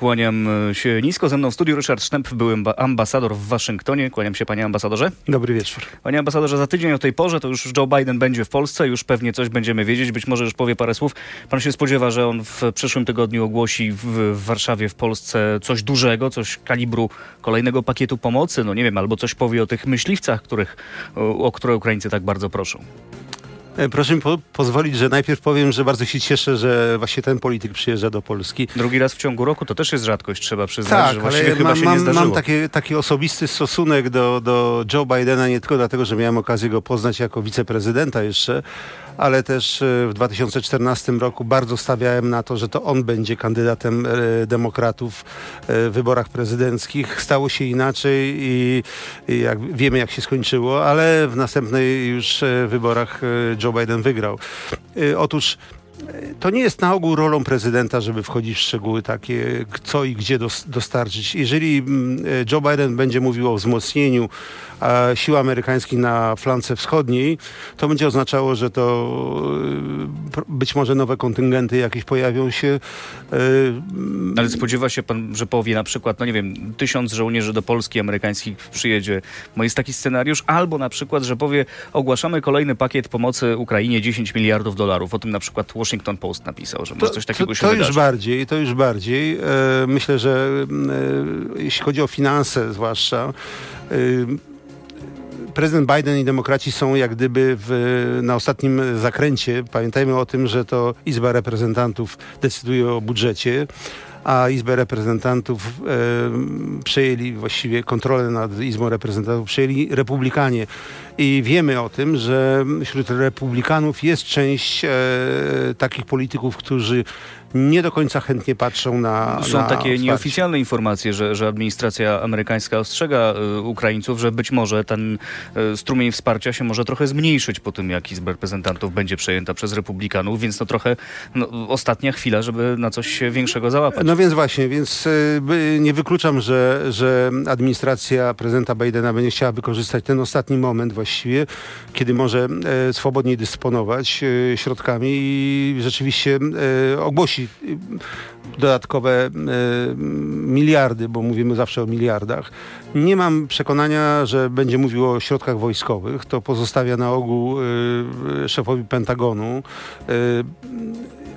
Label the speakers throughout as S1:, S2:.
S1: Kłaniam się nisko. Ze mną w studiu Ryszard Sztemp, były ambasador w Waszyngtonie. Kłaniam się panie ambasadorze.
S2: Dobry wieczór.
S1: Panie ambasadorze, za tydzień o tej porze to już Joe Biden będzie w Polsce, już pewnie coś będziemy wiedzieć, być może już powie parę słów. Pan się spodziewa, że on w przyszłym tygodniu ogłosi w, w Warszawie, w Polsce coś dużego, coś kalibru kolejnego pakietu pomocy, no nie wiem, albo coś powie o tych myśliwcach, których, o, o które Ukraińcy tak bardzo proszą.
S2: E, proszę mi po pozwolić, że najpierw powiem, że bardzo się cieszę, że właśnie ten polityk przyjeżdża do Polski.
S1: Drugi raz w ciągu roku to też jest rzadkość, trzeba przyznać,
S2: tak,
S1: że właściwie ale chyba
S2: mam,
S1: się
S2: mam,
S1: nie zdarzyło.
S2: Mam taki, taki osobisty stosunek do, do Joe Bidena, nie tylko dlatego, że miałem okazję go poznać jako wiceprezydenta jeszcze, ale też e, w 2014 roku bardzo stawiałem na to, że to on będzie kandydatem e, demokratów w wyborach prezydenckich. Stało się inaczej i, i jak wiemy, jak się skończyło, ale w następnej już wyborach Joe Biden wygrał. Otóż to nie jest na ogół rolą prezydenta, żeby wchodzić w szczegóły takie, co i gdzie dostarczyć. Jeżeli mm, Joe Biden będzie mówił o wzmocnieniu sił amerykańskich na flance wschodniej, to będzie oznaczało, że to y, być może nowe kontyngenty jakieś pojawią się. Y,
S1: Ale spodziewa się pan, że powie na przykład, no nie wiem, tysiąc żołnierzy do Polski amerykańskich przyjedzie. No jest taki scenariusz. Albo na przykład, że powie, ogłaszamy kolejny pakiet pomocy Ukrainie 10 miliardów dolarów. O tym na przykład Washington Post napisał, że może to, coś takiego
S2: to,
S1: się
S2: to
S1: wydarzy.
S2: już bardziej, to już bardziej. E, myślę, że e, jeśli chodzi o finanse zwłaszcza, e, prezydent Biden i demokraci są jak gdyby w, na ostatnim zakręcie. Pamiętajmy o tym, że to Izba Reprezentantów decyduje o budżecie a Izbę Reprezentantów e, przejęli właściwie kontrolę nad Izbą Reprezentantów, przejęli republikanie. I wiemy o tym, że wśród republikanów jest część e, takich polityków, którzy nie do końca chętnie patrzą na.
S1: Są
S2: na
S1: takie
S2: wsparcie.
S1: nieoficjalne informacje, że, że administracja amerykańska ostrzega y, Ukraińców, że być może ten y, strumień wsparcia się może trochę zmniejszyć po tym, jak Izba Reprezentantów będzie przejęta przez republikanów, więc to trochę no, ostatnia chwila, żeby na coś większego załapać.
S2: No więc właśnie, więc y, nie wykluczam, że, że administracja prezydenta Bidena będzie chciała wykorzystać ten ostatni moment właściwie, kiedy może e, swobodniej dysponować e, środkami i rzeczywiście e, ogłosi dodatkowe miliardy, bo mówimy zawsze o miliardach. Nie mam przekonania, że będzie mówił o środkach wojskowych. To pozostawia na ogół szefowi Pentagonu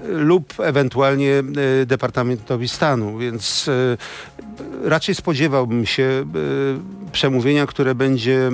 S2: lub ewentualnie Departamentowi Stanu, więc raczej spodziewałbym się przemówienia, które będzie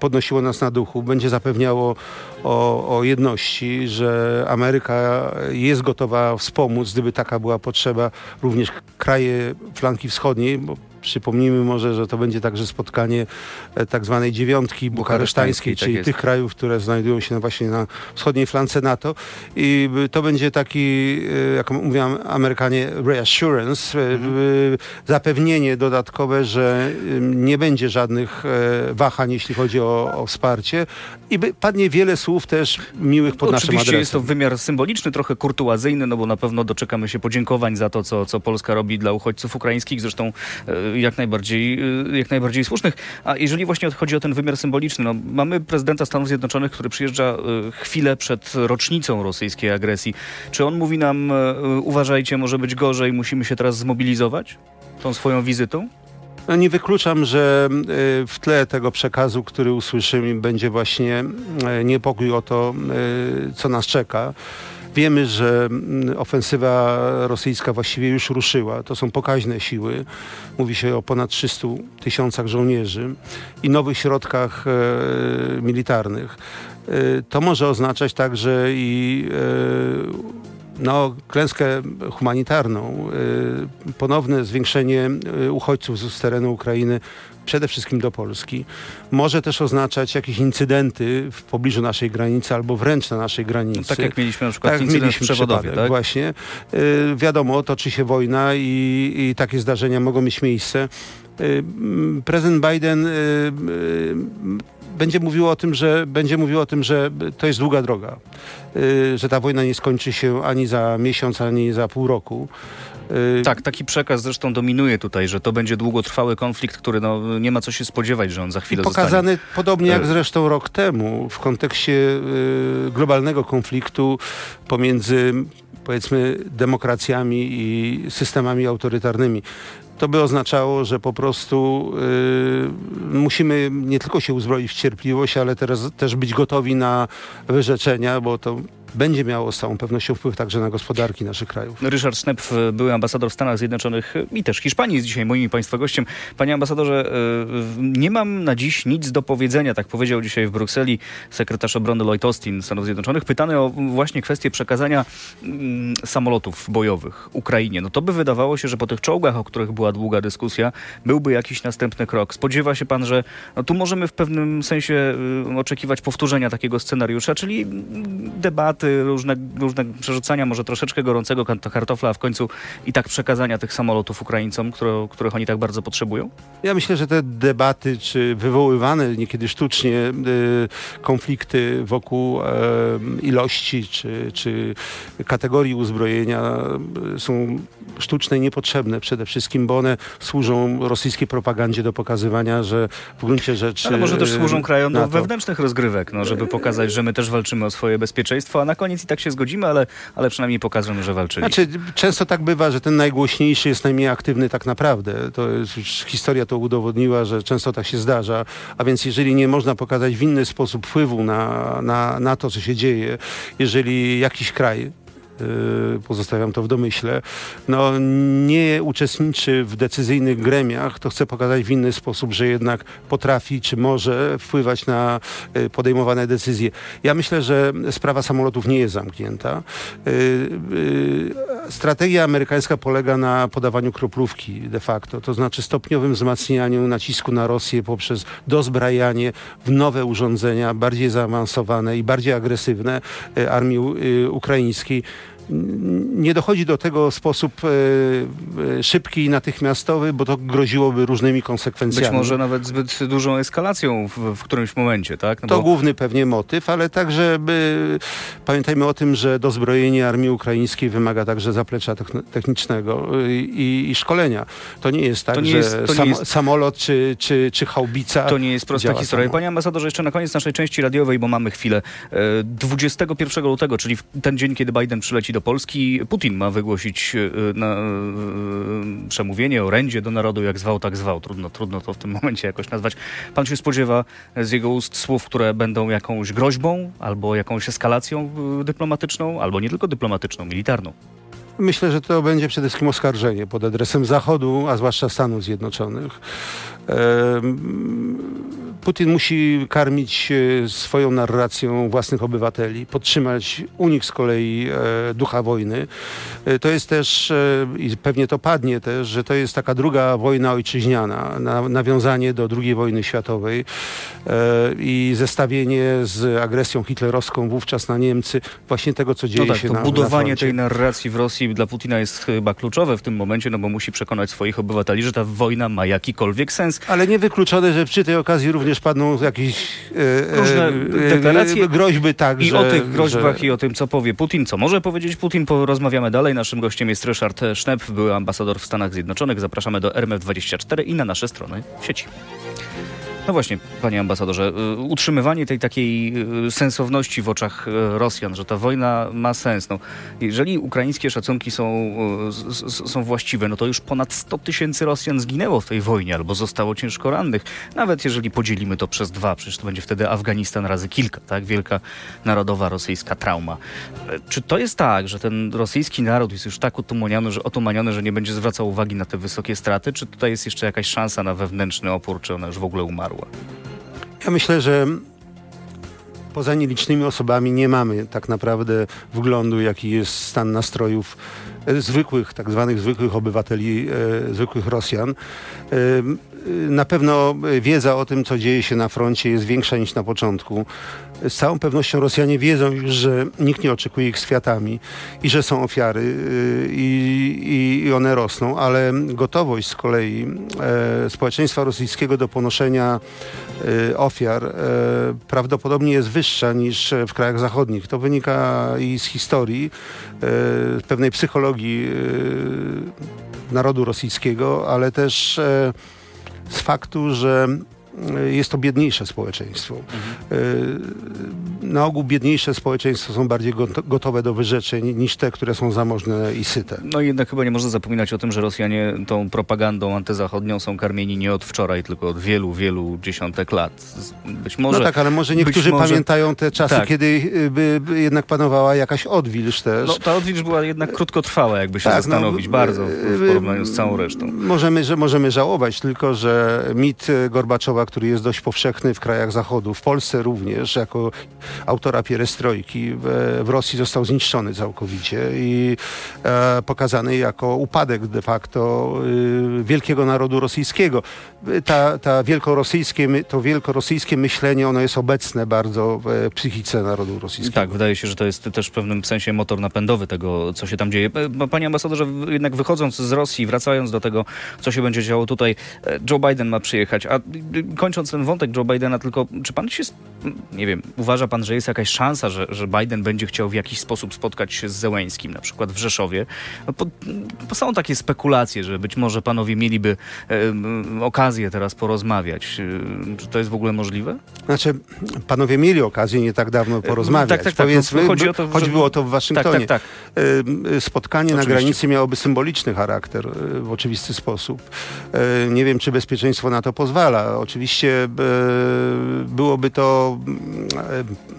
S2: podnosiło nas na duchu, będzie zapewniało o, o jedności, że Ameryka jest gotowa wspomóc, gdyby taka była potrzeba, również kraje flanki wschodniej, bo Przypomnijmy może, że to będzie także spotkanie e, tak zwanej dziewiątki bukaresztańskiej, czyli tak tych krajów, które znajdują się właśnie na wschodniej flance NATO. I to będzie taki, e, jak mówią Amerykanie, reassurance, e, mhm. zapewnienie dodatkowe, że nie będzie żadnych wahań, jeśli chodzi o, o wsparcie. I padnie wiele słów też miłych pod
S1: Oczywiście
S2: naszym adresem.
S1: jest to wymiar symboliczny, trochę kurtuazyjny, no bo na pewno doczekamy się podziękowań za to, co, co Polska robi dla uchodźców ukraińskich. Zresztą jak najbardziej, y, jak najbardziej słusznych. A jeżeli właśnie chodzi o ten wymiar symboliczny, no, mamy prezydenta Stanów Zjednoczonych, który przyjeżdża y, chwilę przed rocznicą rosyjskiej agresji. Czy on mówi nam, y, uważajcie, może być gorzej, musimy się teraz zmobilizować tą swoją wizytą?
S2: No nie wykluczam, że w tle tego przekazu, który usłyszymy, będzie właśnie niepokój o to, co nas czeka. Wiemy, że mm, ofensywa rosyjska właściwie już ruszyła. To są pokaźne siły. Mówi się o ponad 300 tysiącach żołnierzy i nowych środkach e, militarnych. E, to może oznaczać także i e, no, klęskę humanitarną, y, ponowne zwiększenie y, uchodźców z terenu Ukrainy przede wszystkim do Polski. Może też oznaczać jakieś incydenty w pobliżu naszej granicy albo wręcz na naszej granicy. No,
S1: tak jak mieliśmy na przykład tak, incydent mieliśmy w Przewodowie, tak?
S2: Właśnie. Y, wiadomo, toczy się wojna i, i takie zdarzenia mogą mieć miejsce. Y, prezydent Biden y, będzie mówił o tym, że będzie mówił o tym, że to jest długa droga, że ta wojna nie skończy się ani za miesiąc, ani za pół roku.
S1: Y, tak, taki przekaz zresztą dominuje tutaj, że to będzie długotrwały konflikt, który no, nie ma co się spodziewać, że on za chwilę
S2: Pokazany
S1: zostanie.
S2: podobnie jak y. zresztą rok temu w kontekście y, globalnego konfliktu pomiędzy powiedzmy demokracjami i systemami autorytarnymi. To by oznaczało, że po prostu y, musimy nie tylko się uzbroić w cierpliwość, ale teraz też być gotowi na wyrzeczenia, bo to będzie miało z całą pewnością wpływ także na gospodarki naszych krajów.
S1: Ryszard Sznep, były ambasador w Stanach Zjednoczonych i też Hiszpanii jest dzisiaj moim Państwa gościem. Panie ambasadorze, y, nie mam na dziś nic do powiedzenia, tak powiedział dzisiaj w Brukseli sekretarz obrony Lloyd Austin Stanów Zjednoczonych, pytany o właśnie kwestię przekazania mm, samolotów bojowych Ukrainie. No to by wydawało się, że po tych czołgach, o których była długa dyskusja, byłby jakiś następny krok. Spodziewa się pan, że no tu możemy w pewnym sensie y, oczekiwać powtórzenia takiego scenariusza, czyli debaty, różne, różne przerzucania może troszeczkę gorącego kartofla, a w końcu i tak przekazania tych samolotów Ukraińcom, które, których oni tak bardzo potrzebują?
S2: Ja myślę, że te debaty, czy wywoływane niekiedy sztucznie y, konflikty wokół y, ilości, czy, czy kategorii uzbrojenia y, są sztuczne i niepotrzebne przede wszystkim, bo one służą rosyjskiej propagandzie do pokazywania, że w gruncie rzeczy...
S1: Ale może też służą krajom do
S2: NATO.
S1: wewnętrznych rozgrywek, no, żeby pokazać, że my też walczymy o swoje bezpieczeństwo, a na koniec i tak się zgodzimy, ale, ale przynajmniej pokażemy, że walczyli.
S2: Znaczy, często tak bywa, że ten najgłośniejszy jest najmniej aktywny tak naprawdę. To jest, historia to udowodniła, że często tak się zdarza. A więc jeżeli nie można pokazać w inny sposób wpływu na, na, na to, co się dzieje, jeżeli jakiś kraj pozostawiam to w domyśle, no nie uczestniczy w decyzyjnych gremiach, to chce pokazać w inny sposób, że jednak potrafi czy może wpływać na yy, podejmowane decyzje. Ja myślę, że sprawa samolotów nie jest zamknięta. Yy, strategia amerykańska polega na podawaniu kroplówki de facto, to znaczy stopniowym wzmacnianiu nacisku na Rosję poprzez dozbrajanie w nowe urządzenia, bardziej zaawansowane i bardziej agresywne armii ukraińskiej nie dochodzi do tego w sposób e, e, szybki i natychmiastowy, bo to groziłoby różnymi konsekwencjami.
S1: Być może nawet zbyt dużą eskalacją w, w którymś momencie, tak? No
S2: to
S1: bo-
S2: główny pewnie motyw, ale także by, pamiętajmy o tym, że dozbrojenie armii ukraińskiej wymaga także zaplecza techn- technicznego y, i, i szkolenia. To nie jest tak,
S1: nie
S2: że
S1: jest-
S2: sam,
S1: jest-
S2: samolot czy, czy, czy haubica
S1: To nie jest prosta historia.
S2: samo.
S1: Panie ambasadorze, jeszcze na koniec naszej części radiowej, bo mamy chwilę. E, 21 lutego, czyli ten dzień, kiedy Biden przyleci do Polski, Putin ma wygłosić e, na, e, przemówienie, orędzie do narodu, jak zwał, tak zwał. Trudno, trudno to w tym momencie jakoś nazwać. Pan się spodziewa z jego ust słów, które będą jakąś groźbą, albo jakąś eskalacją e, dyplomatyczną, albo nie tylko dyplomatyczną, militarną.
S2: Myślę, że to będzie przede wszystkim oskarżenie pod adresem Zachodu, a zwłaszcza Stanów Zjednoczonych. Em, Putin musi karmić e, swoją narracją własnych obywateli, podtrzymać u nich z kolei e, ducha wojny. E, To jest też, i pewnie to padnie też, że to jest taka druga wojna ojczyźniana, na, nawiązanie do II wojny światowej i zestawienie z agresją hitlerowską wówczas na Niemcy, właśnie tego, co dzieje
S1: No tak,
S2: się
S1: to
S2: na,
S1: budowanie
S2: na
S1: tej narracji w Rosji dla Putina jest chyba kluczowe w tym momencie, no bo musi przekonać swoich obywateli, że ta wojna ma jakikolwiek sens.
S2: Ale niewykluczone, że przy tej okazji również padną jakieś e,
S1: Różne
S2: e,
S1: deklaracje.
S2: e, groźby tak,
S1: I o tych groźbach
S2: że...
S1: i o tym, co powie Putin, co może powiedzieć Putin, porozmawiamy dalej. Naszym gościem jest Ryszard Sznep, były ambasador w Stanach Zjednoczonych. Zapraszamy do RMF24 i na nasze strony sieci. No właśnie, panie ambasadorze, y, utrzymywanie tej takiej y, sensowności w oczach y, Rosjan, że ta wojna ma sens. No, jeżeli ukraińskie szacunki są, są właściwe, no to już ponad 100 tysięcy Rosjan zginęło w tej wojnie albo zostało ciężko rannych. Nawet jeżeli podzielimy to przez dwa, przecież to będzie wtedy Afganistan razy kilka, tak? Wielka narodowa rosyjska trauma. E, Czy to jest tak, że ten rosyjski naród jest już tak utumaniony, że, otumaniony, że nie będzie zwracał uwagi na te wysokie straty? Czy tutaj jest jeszcze jakaś szansa na wewnętrzny opór, czy ona już w ogóle umarła?
S2: Ja myślę, że poza nielicznymi osobami nie mamy tak naprawdę wglądu, jaki jest stan nastrojów e, zwykłych, tak zwanych zwykłych obywateli, e, zwykłych Rosjan. E, na pewno wiedza o tym, co dzieje się na froncie jest większa niż na początku. Z całą pewnością Rosjanie wiedzą już, że nikt nie oczekuje ich z i że są ofiary y, i, i one rosną, ale gotowość z kolei e, społeczeństwa rosyjskiego do ponoszenia e, ofiar e, prawdopodobnie jest wyższa niż w krajach zachodnich. To wynika i z historii, e, pewnej psychologii e, narodu rosyjskiego, ale też e, z faktu, że jest to biedniejsze społeczeństwo. E, na ogół biedniejsze społeczeństwa są bardziej goto- gotowe do wyrzeczeń niż te, które są zamożne i syte.
S1: No i jednak chyba nie można zapominać o tym, że Rosjanie tą propagandą antyzachodnią są karmieni nie od wczoraj, tylko od wielu, wielu dziesiątek lat. Być może...
S2: no tak, ale może niektórzy
S1: może-
S2: pamiętają te czasy,
S1: Tak.
S2: kiedy y, by, by jednak panowała jakaś odwilż też.
S1: No, ta odwilż była jednak krótkotrwała, jakby się
S2: Tak, no,
S1: zastanowić, bardzo w,
S2: y,
S1: porównaniu z całą resztą.
S2: Możemy, że możemy żałować tylko, że mit e, Który jest dość powszechny w krajach Zachodu, w Polsce również, jako autora pierestrojki, w, Rosji został zniszczony całkowicie i e, pokazany jako upadek de facto y, wielkiego narodu rosyjskiego. Y, Ta, ta wielkorosyjskie, to wielkorosyjskie myślenie, ono jest obecne bardzo w psychice narodu rosyjskiego.
S1: Tak, wydaje się, że to jest też w pewnym sensie motor napędowy tego, co się tam dzieje. E, Panie ambasadorze, jednak wychodząc z Rosji, wracając do tego, co się będzie działo tutaj, e, Joe Biden ma przyjechać. A y, kończąc ten wątek Joe Bidena, tylko czy pan się, nie wiem, uważa pan, że jest jakaś szansa, że, że Biden będzie chciał w jakiś sposób spotkać się z Zełęńskim, na przykład w Rzeszowie? No, po, bo są takie spekulacje, że być może panowie mieliby e, okazję teraz porozmawiać. E, Czy to jest w ogóle możliwe?
S2: Znaczy, panowie mieli okazję nie tak dawno porozmawiać.
S1: tak, tak, tak.
S2: Powiedzmy,
S1: No, chodzi o to, że-
S2: choć było to w
S1: Tak,
S2: Waszyngtonie.
S1: tak, tak.
S2: Y, Spotkanie na
S1: Oczywiście.
S2: granicy miałoby symboliczny charakter w oczywisty sposób. Nie wiem, czy bezpieczeństwo na to pozwala. Oczywiście y, byłoby to,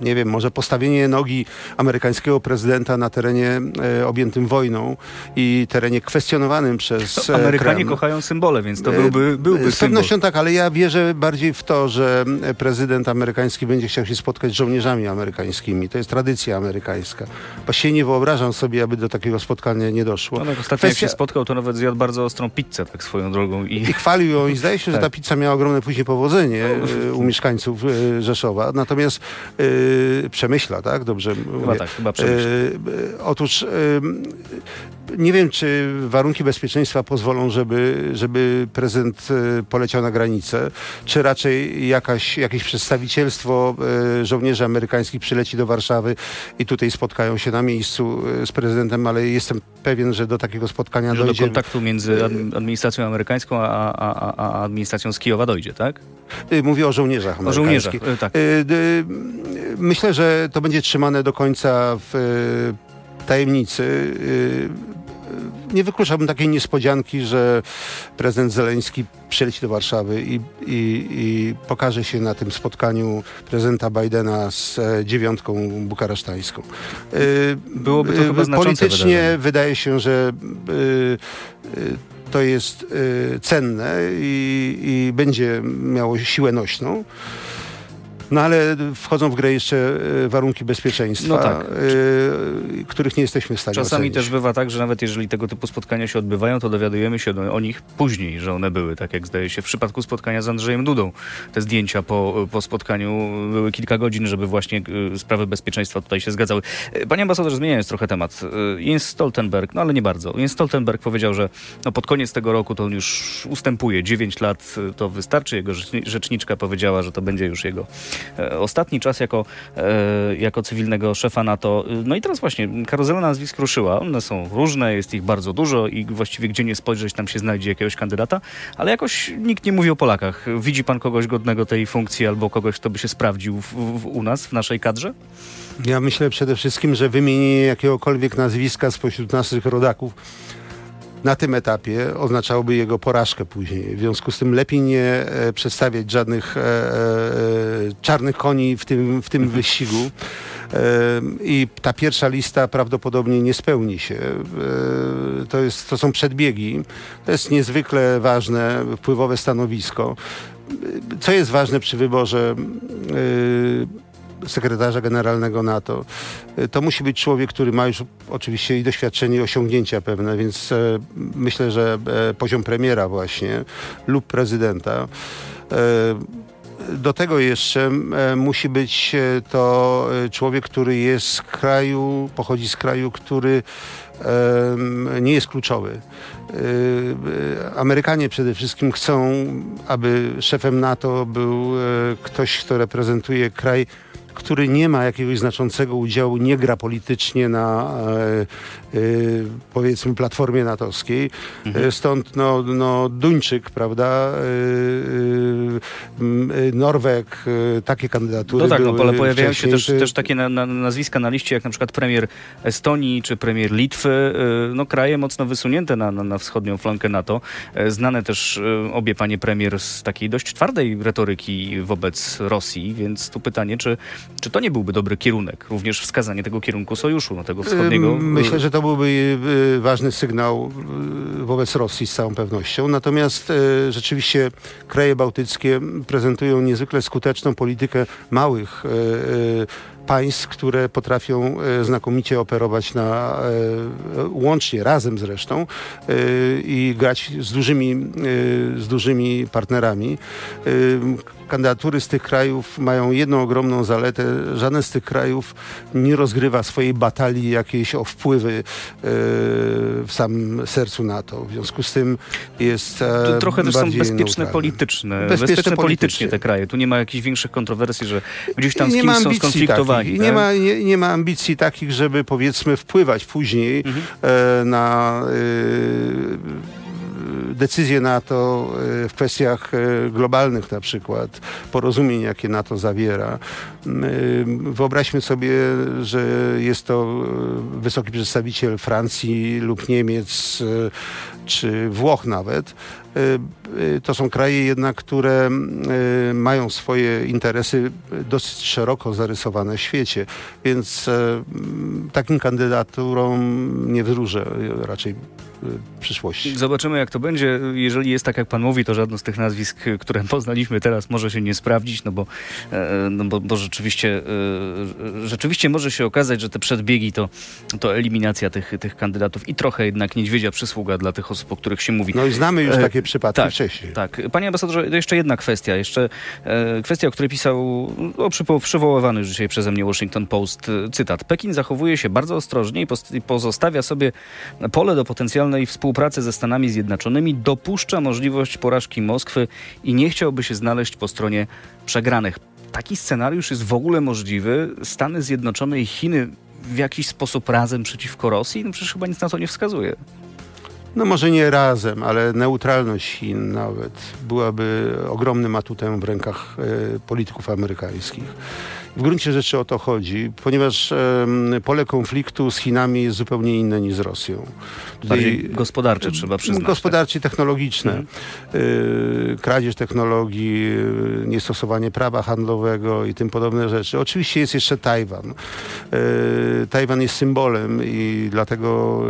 S2: y, nie wiem, może postawienie nogi amerykańskiego prezydenta na terenie y, objętym wojną i terenie kwestionowanym przez e,
S1: Amerykanie
S2: Kreml.
S1: kochają symbole, więc to
S2: E,
S1: byłby, byłby
S2: Z
S1: symbol.
S2: pewnością tak, ale ja wierzę bardziej w to, że prezydent amerykański będzie chciał się spotkać z żołnierzami amerykańskimi. To jest tradycja amerykańska. Właściwie nie wyobrażam sobie, aby do takiego spotkania nie doszło.
S1: No, tak, ostatnio jak
S2: Kwestia-
S1: się spotkał, to nawet zjadł bardzo ostrą pizzę, tak swoją drogą. I
S2: I chwalił ją i zdaje się, że
S1: Tak.
S2: ta pizza miała ogromne później powodzenie e, u mieszkańców e, Rzeszowa. Natomiast e, Przemyśla, tak? Dobrze
S1: chyba
S2: mówię.
S1: tak, chyba przemyśl.
S2: E, Otóż nie wiem, czy warunki bezpieczeństwa pozwolą, żeby, żeby prezydent e, poleciał na granicę, czy raczej jakaś, jakieś przedstawicielstwo e, żołnierzy amerykańskich przyleci do Warszawy i tutaj spotkają się na miejscu e, z prezydentem, ale jestem pewien, że do takiego spotkania
S1: Że do
S2: dojdzie.
S1: kontaktu między admi- administracją amerykańską a, a, a, administracją z Kijowa dojdzie, tak?
S2: Mówię o żołnierzach
S1: O żołnierzach,
S2: amerykańskich.
S1: tak.
S2: Myślę, że to będzie trzymane do końca w tajemnicy. Nie wykluczałbym takiej niespodzianki, że prezydent Zeleński przyleci do Warszawy i, i, i pokaże się na tym spotkaniu prezydenta Bidena z e, dziewiątką bukaresztańską. Y,
S1: Byłoby to
S2: y,
S1: chyba
S2: Politycznie
S1: wydarzenie.
S2: wydaje się, że to jest cenne i, i będzie miało siłę nośną. No ale wchodzą w grę jeszcze e, warunki bezpieczeństwa,
S1: No tak.
S2: e, których nie jesteśmy w stanie
S1: Czasami
S2: ocenić.
S1: też bywa tak, że nawet jeżeli tego typu spotkania się odbywają, to dowiadujemy się do, o nich później, że one były, tak jak zdaje się w przypadku spotkania z Andrzejem Dudą. Te zdjęcia po, po spotkaniu były kilka godzin, żeby właśnie y, sprawy bezpieczeństwa tutaj się zgadzały. Y, Panie ambasadorze, zmieniając trochę temat. y, Jens Stoltenberg, no ale nie bardzo. Jens Stoltenberg powiedział, że no, pod koniec tego roku to on już ustępuje. 9 lat y, to wystarczy. Jego rzeczni- rzeczniczka powiedziała, że to będzie już jego e, ostatni czas jako, e, jako cywilnego szefa NATO. No i teraz właśnie karuzela nazwisk ruszyła. One są różne, jest ich bardzo dużo i właściwie gdzie nie spojrzeć, tam się znajdzie jakiegoś kandydata, ale jakoś nikt nie mówi o Polakach. Widzi pan kogoś godnego tej funkcji albo kogoś, kto by się sprawdził w, w, u nas, w naszej kadrze?
S2: Ja myślę przede wszystkim, że wymienienie jakiegokolwiek nazwiska spośród naszych rodaków na tym etapie oznaczałoby jego porażkę później. W związku z tym lepiej nie e, przedstawiać żadnych e, e, czarnych koni w tym, w tym wyścigu. E, I ta pierwsza lista prawdopodobnie nie spełni się. E, To, jest, to są przedbiegi. To jest niezwykle ważne, wpływowe stanowisko. Co jest ważne przy wyborze e, sekretarza generalnego NATO. E, To musi być człowiek, który ma już oczywiście i doświadczenie, i osiągnięcia pewne, więc e, myślę, że e, poziom premiera właśnie lub prezydenta. Do tego jeszcze musi być to człowiek, który jest z kraju, pochodzi z kraju, który nie jest kluczowy. Amerykanie przede wszystkim chcą, aby szefem NATO był ktoś, kto reprezentuje kraj, który nie ma jakiegoś znaczącego udziału, nie gra politycznie na e, e, powiedzmy platformie natowskiej. E, Stąd no, no Duńczyk, prawda, e, takie kandydatury
S1: No tak, no, ale pojawiają się też, też takie na, na, nazwiska na liście, jak na przykład premier Estonii czy premier Litwy, no kraje mocno wysunięte na, na, na wschodnią flankę NATO. Znane też obie panie premier z takiej dość twardej retoryki wobec Rosji, więc tu pytanie, czy, czy to nie byłby dobry kierunek, również wskazanie tego kierunku sojuszu, no, tego wschodniego.
S2: Ym, Myślę, że to byłby y, ważny sygnał y, wobec Rosji z całą pewnością. Natomiast y, rzeczywiście kraje bałtyckie prezentują niezwykle skuteczną politykę małych y, y, państw, które potrafią y, znakomicie operować na, y, łącznie, razem zresztą y, i grać z dużymi, y, z dużymi partnerami. Y, Kandydatury z tych krajów mają jedną ogromną zaletę. Żaden z tych krajów nie rozgrywa swojej batalii jakiejś o wpływy y, w samym sercu NATO. W związku z tym jest e,
S1: To trochę też są bezpieczne
S2: neutralne.
S1: polityczne,
S2: Bezpieczne
S1: bezpieczne, politycznie
S2: politycznie.
S1: te kraje. Tu nie ma jakichś większych kontrowersji, że gdzieś tam z kimś są skonfliktowani.
S2: takich.
S1: tak?
S2: Nie, ma, nie, nie ma ambicji takich, żeby powiedzmy wpływać później
S1: Mhm.
S2: e, na e, decyzje NATO e, w kwestiach e, globalnych na przykład, porozumień, jakie NATO zawiera. E, Wyobraźmy sobie, że jest to wysoki przedstawiciel Francji lub Niemiec, czy Włoch nawet. E, e, To są kraje jednak, które e, mają swoje interesy dosyć szeroko zarysowane w świecie, więc e, m, takim kandydaturom nie wróżę raczej przyszłości.
S1: Zobaczymy, jak to będzie. Jeżeli jest tak, jak pan mówi, to żadne z tych nazwisk, które poznaliśmy teraz, może się nie sprawdzić, no bo, e, no bo, bo rzeczywiście, e, rzeczywiście może się okazać, że te przedbiegi to, to eliminacja tych, tych kandydatów i trochę jednak niedźwiedzia przysługa dla tych osób, o których się mówi.
S2: No i znamy już
S1: E,
S2: takie przypadki
S1: tak,
S2: wcześniej.
S1: Tak. Panie ambasadorze, jeszcze jedna kwestia. Jeszcze e, kwestia, o której pisał o, przypo, przywoływany już dzisiaj przeze mnie Washington Post e, cytat. Pekin zachowuje się bardzo ostrożnie i post- i pozostawia sobie pole do potencjalnej współpracy ze Stanami Zjednoczonymi, dopuszcza możliwość porażki Moskwy i nie chciałby się znaleźć po stronie przegranych. Taki scenariusz jest w ogóle możliwy. Stany Zjednoczone i Chiny w jakiś sposób razem przeciwko Rosji? No przecież chyba nic na to nie wskazuje.
S2: No może nie razem, ale neutralność Chin nawet byłaby ogromnym atutem w rękach e, polityków amerykańskich. W gruncie rzeczy o to chodzi, ponieważ pole konfliktu z Chinami jest zupełnie inne niż z Rosją.
S1: Bardziej gospodarcze trzeba przyznać. tak?
S2: Gospodarcze i technologiczne.
S1: Mhm.
S2: Y, kradzież technologii, y, niestosowanie prawa handlowego i tym podobne rzeczy. Oczywiście jest jeszcze Tajwan. Y, Tajwan jest symbolem i dlatego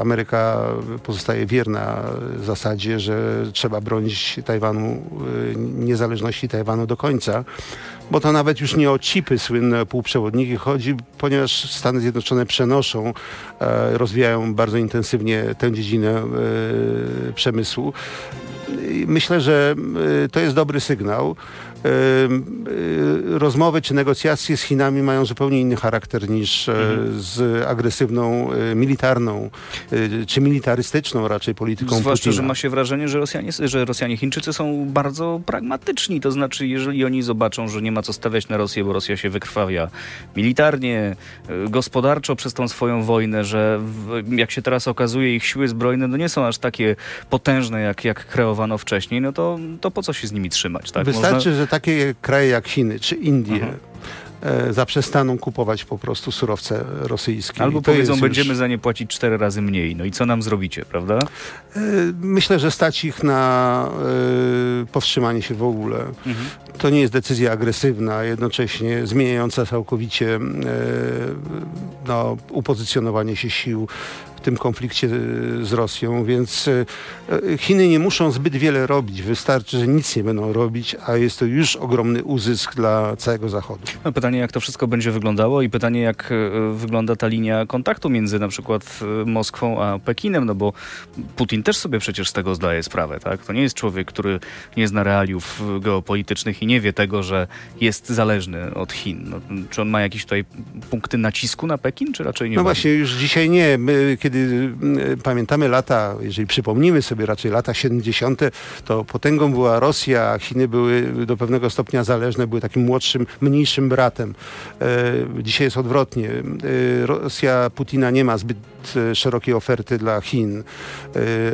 S2: Ameryka pozostaje wierna zasadzie, że trzeba bronić Tajwanu, niezależności Tajwanu do końca. Bo to nawet już nie o chipy słynne, półprzewodniki chodzi, ponieważ Stany Zjednoczone przenoszą, e, rozwijają bardzo intensywnie tę dziedzinę e, przemysłu. Myślę, że e, to jest dobry sygnał. E, Rozmowy czy negocjacje z Chinami mają zupełnie inny charakter niż e, z agresywną, e, militarną e, czy militarystyczną raczej polityką
S1: Zwłaszcza,
S2: Putina.
S1: że ma się wrażenie, że Rosjanie, że Rosjanie, Chińczycy są bardzo pragmatyczni. To znaczy, jeżeli oni zobaczą, że nie ma co stawiać na Rosję, bo Rosja się wykrwawia militarnie, y, gospodarczo przez tą swoją wojnę, że jak się teraz okazuje, ich siły zbrojne no nie są aż takie potężne, jak, jak kreowano wcześniej, no to, to po co się z nimi trzymać? Tak?
S2: Wystarczy,
S1: Można-
S2: że takie kraje jak Chiny czy Indie
S1: Mhm.
S2: e, zaprzestaną kupować po prostu surowce rosyjskie.
S1: Albo powiedzą, będziemy
S2: Już,
S1: za nie płacić cztery razy mniej. No i co nam zrobicie, prawda?
S2: e, myślę, że stać ich na e, powstrzymanie się w ogóle.
S1: Mhm.
S2: To nie jest decyzja agresywna, jednocześnie zmieniająca całkowicie e, no, upozycjonowanie się sił tym konflikcie e, z Rosją, więc e, e, Chiny nie muszą zbyt wiele robić. Wystarczy, że nic nie będą robić, a jest to już ogromny uzysk dla całego Zachodu.
S1: Pytanie, jak to wszystko będzie wyglądało i pytanie, jak wygląda ta linia kontaktu między na przykład Moskwą a Pekinem, no bo Putin też sobie przecież z tego zdaje sprawę, tak? To nie jest człowiek, który nie zna realiów geopolitycznych i nie wie tego, że jest zależny od Chin. No, czy on ma jakieś tutaj punkty nacisku na Pekin, czy raczej nie
S2: No właśnie, już dzisiaj nie. My, kiedy kiedy y, pamiętamy lata, jeżeli przypomnimy sobie raczej lata 70., to potęgą była Rosja, a Chiny były do pewnego stopnia zależne, były takim młodszym, mniejszym bratem. E, Dzisiaj jest odwrotnie. E, Rosja Putina nie ma zbyt e, szerokiej oferty dla Chin, e,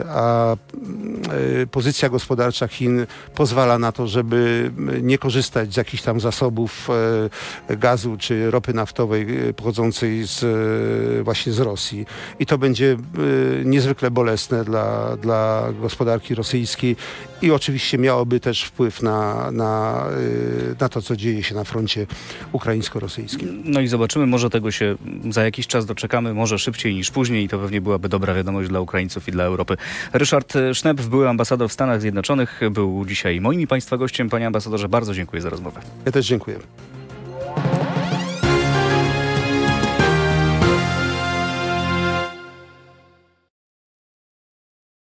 S2: a e, pozycja gospodarcza Chin pozwala na to, żeby nie korzystać z jakichś tam zasobów gazu czy ropy naftowej pochodzącej z, właśnie z Rosji. I to będzie niezwykle bolesne dla, dla gospodarki rosyjskiej i oczywiście miałoby też wpływ na, na, na to, co dzieje się na froncie ukraińsko-rosyjskim.
S1: No i zobaczymy, może tego się za jakiś czas doczekamy, może szybciej niż później i to pewnie byłaby dobra wiadomość dla Ukraińców i dla Europy. Ryszard Sznep, były ambasador w Stanach Zjednoczonych, był dzisiaj moim i Państwa gościem. Panie ambasadorze, bardzo dziękuję za rozmowę.
S2: Ja też dziękuję.